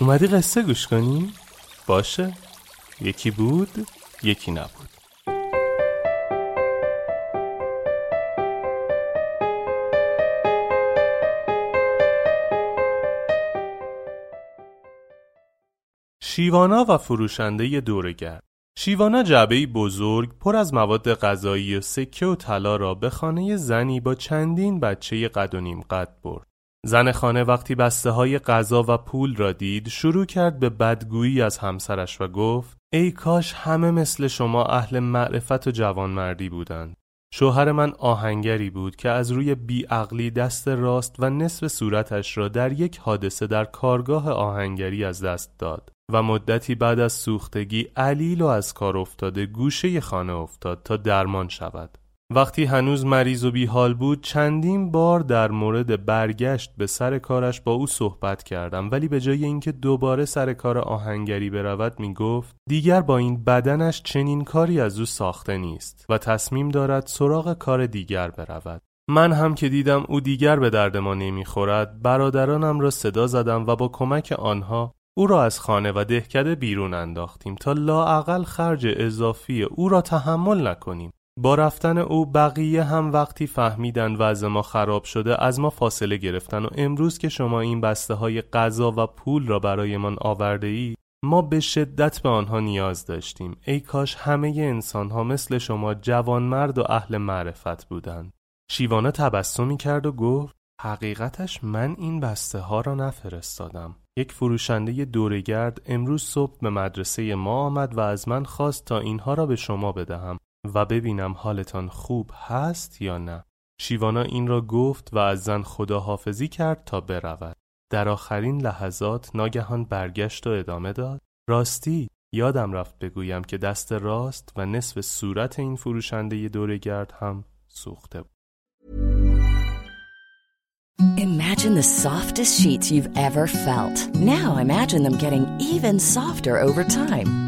اومدی قصه گوش کنی؟ باشه یکی بود یکی نبود شیوانا و فروشنده دورگرد شیوانا جعبه بزرگ پر از مواد غذایی و سکه و طلا را به خانه زنی با چندین بچه قد و نیم قد برد. زن خانه وقتی بسته های غذا و پول را دید شروع کرد به بدگویی از همسرش و گفت ای کاش همه مثل شما اهل معرفت و جوانمردی بودند. شوهر من آهنگری بود که از روی بیعقلی دست راست و نصف صورتش را در یک حادثه در کارگاه آهنگری از دست داد و مدتی بعد از سوختگی علیل و از کار افتاده گوشه خانه افتاد تا درمان شود. وقتی هنوز مریض و بیحال بود چندین بار در مورد برگشت به سر کارش با او صحبت کردم. ولی به جای اینکه دوباره سر کار آهنگری برود می گفت دیگر با این بدنش چنین کاری از او ساخته نیست و تصمیم دارد سراغ کار دیگر برود. من هم که دیدم او دیگر به درد ما نمی‌خورد برادرانم را صدا زدم و با کمک آنها او را از خانه و دهکده بیرون انداختیم تا لاعقل خرج اضافی او را تحمل نکنیم. با رفتن او بقیه هم وقتی فهمیدن وضع ما خراب شده از ما فاصله گرفتن و امروز که شما این بسته های غذا و پول را برایمان آورده ای ما به شدت به آنها نیاز داشتیم. ای کاش همه انسان ها مثل شما جوانمرد و اهل معرفت بودند. شیوانه تبسمی کرد و گفت حقیقتش من این بسته ها را نفرستادم. یک فروشنده دورگرد امروز صبح به مدرسه ما آمد و از من خواست تا اینها را به شما بدهم. و ببینم حالتان خوب هست یا نه شیوانا این را گفت و از زن خداحافظی کرد تا برود در آخرین لحظات ناگهان برگشت و ادامه داد راستی یادم رفت بگویم که دست راست و نصف صورت این فروشنده دورگرد هم سوخته بود Imagine the softest sheets you've ever felt. Now imagine them getting even softer over time.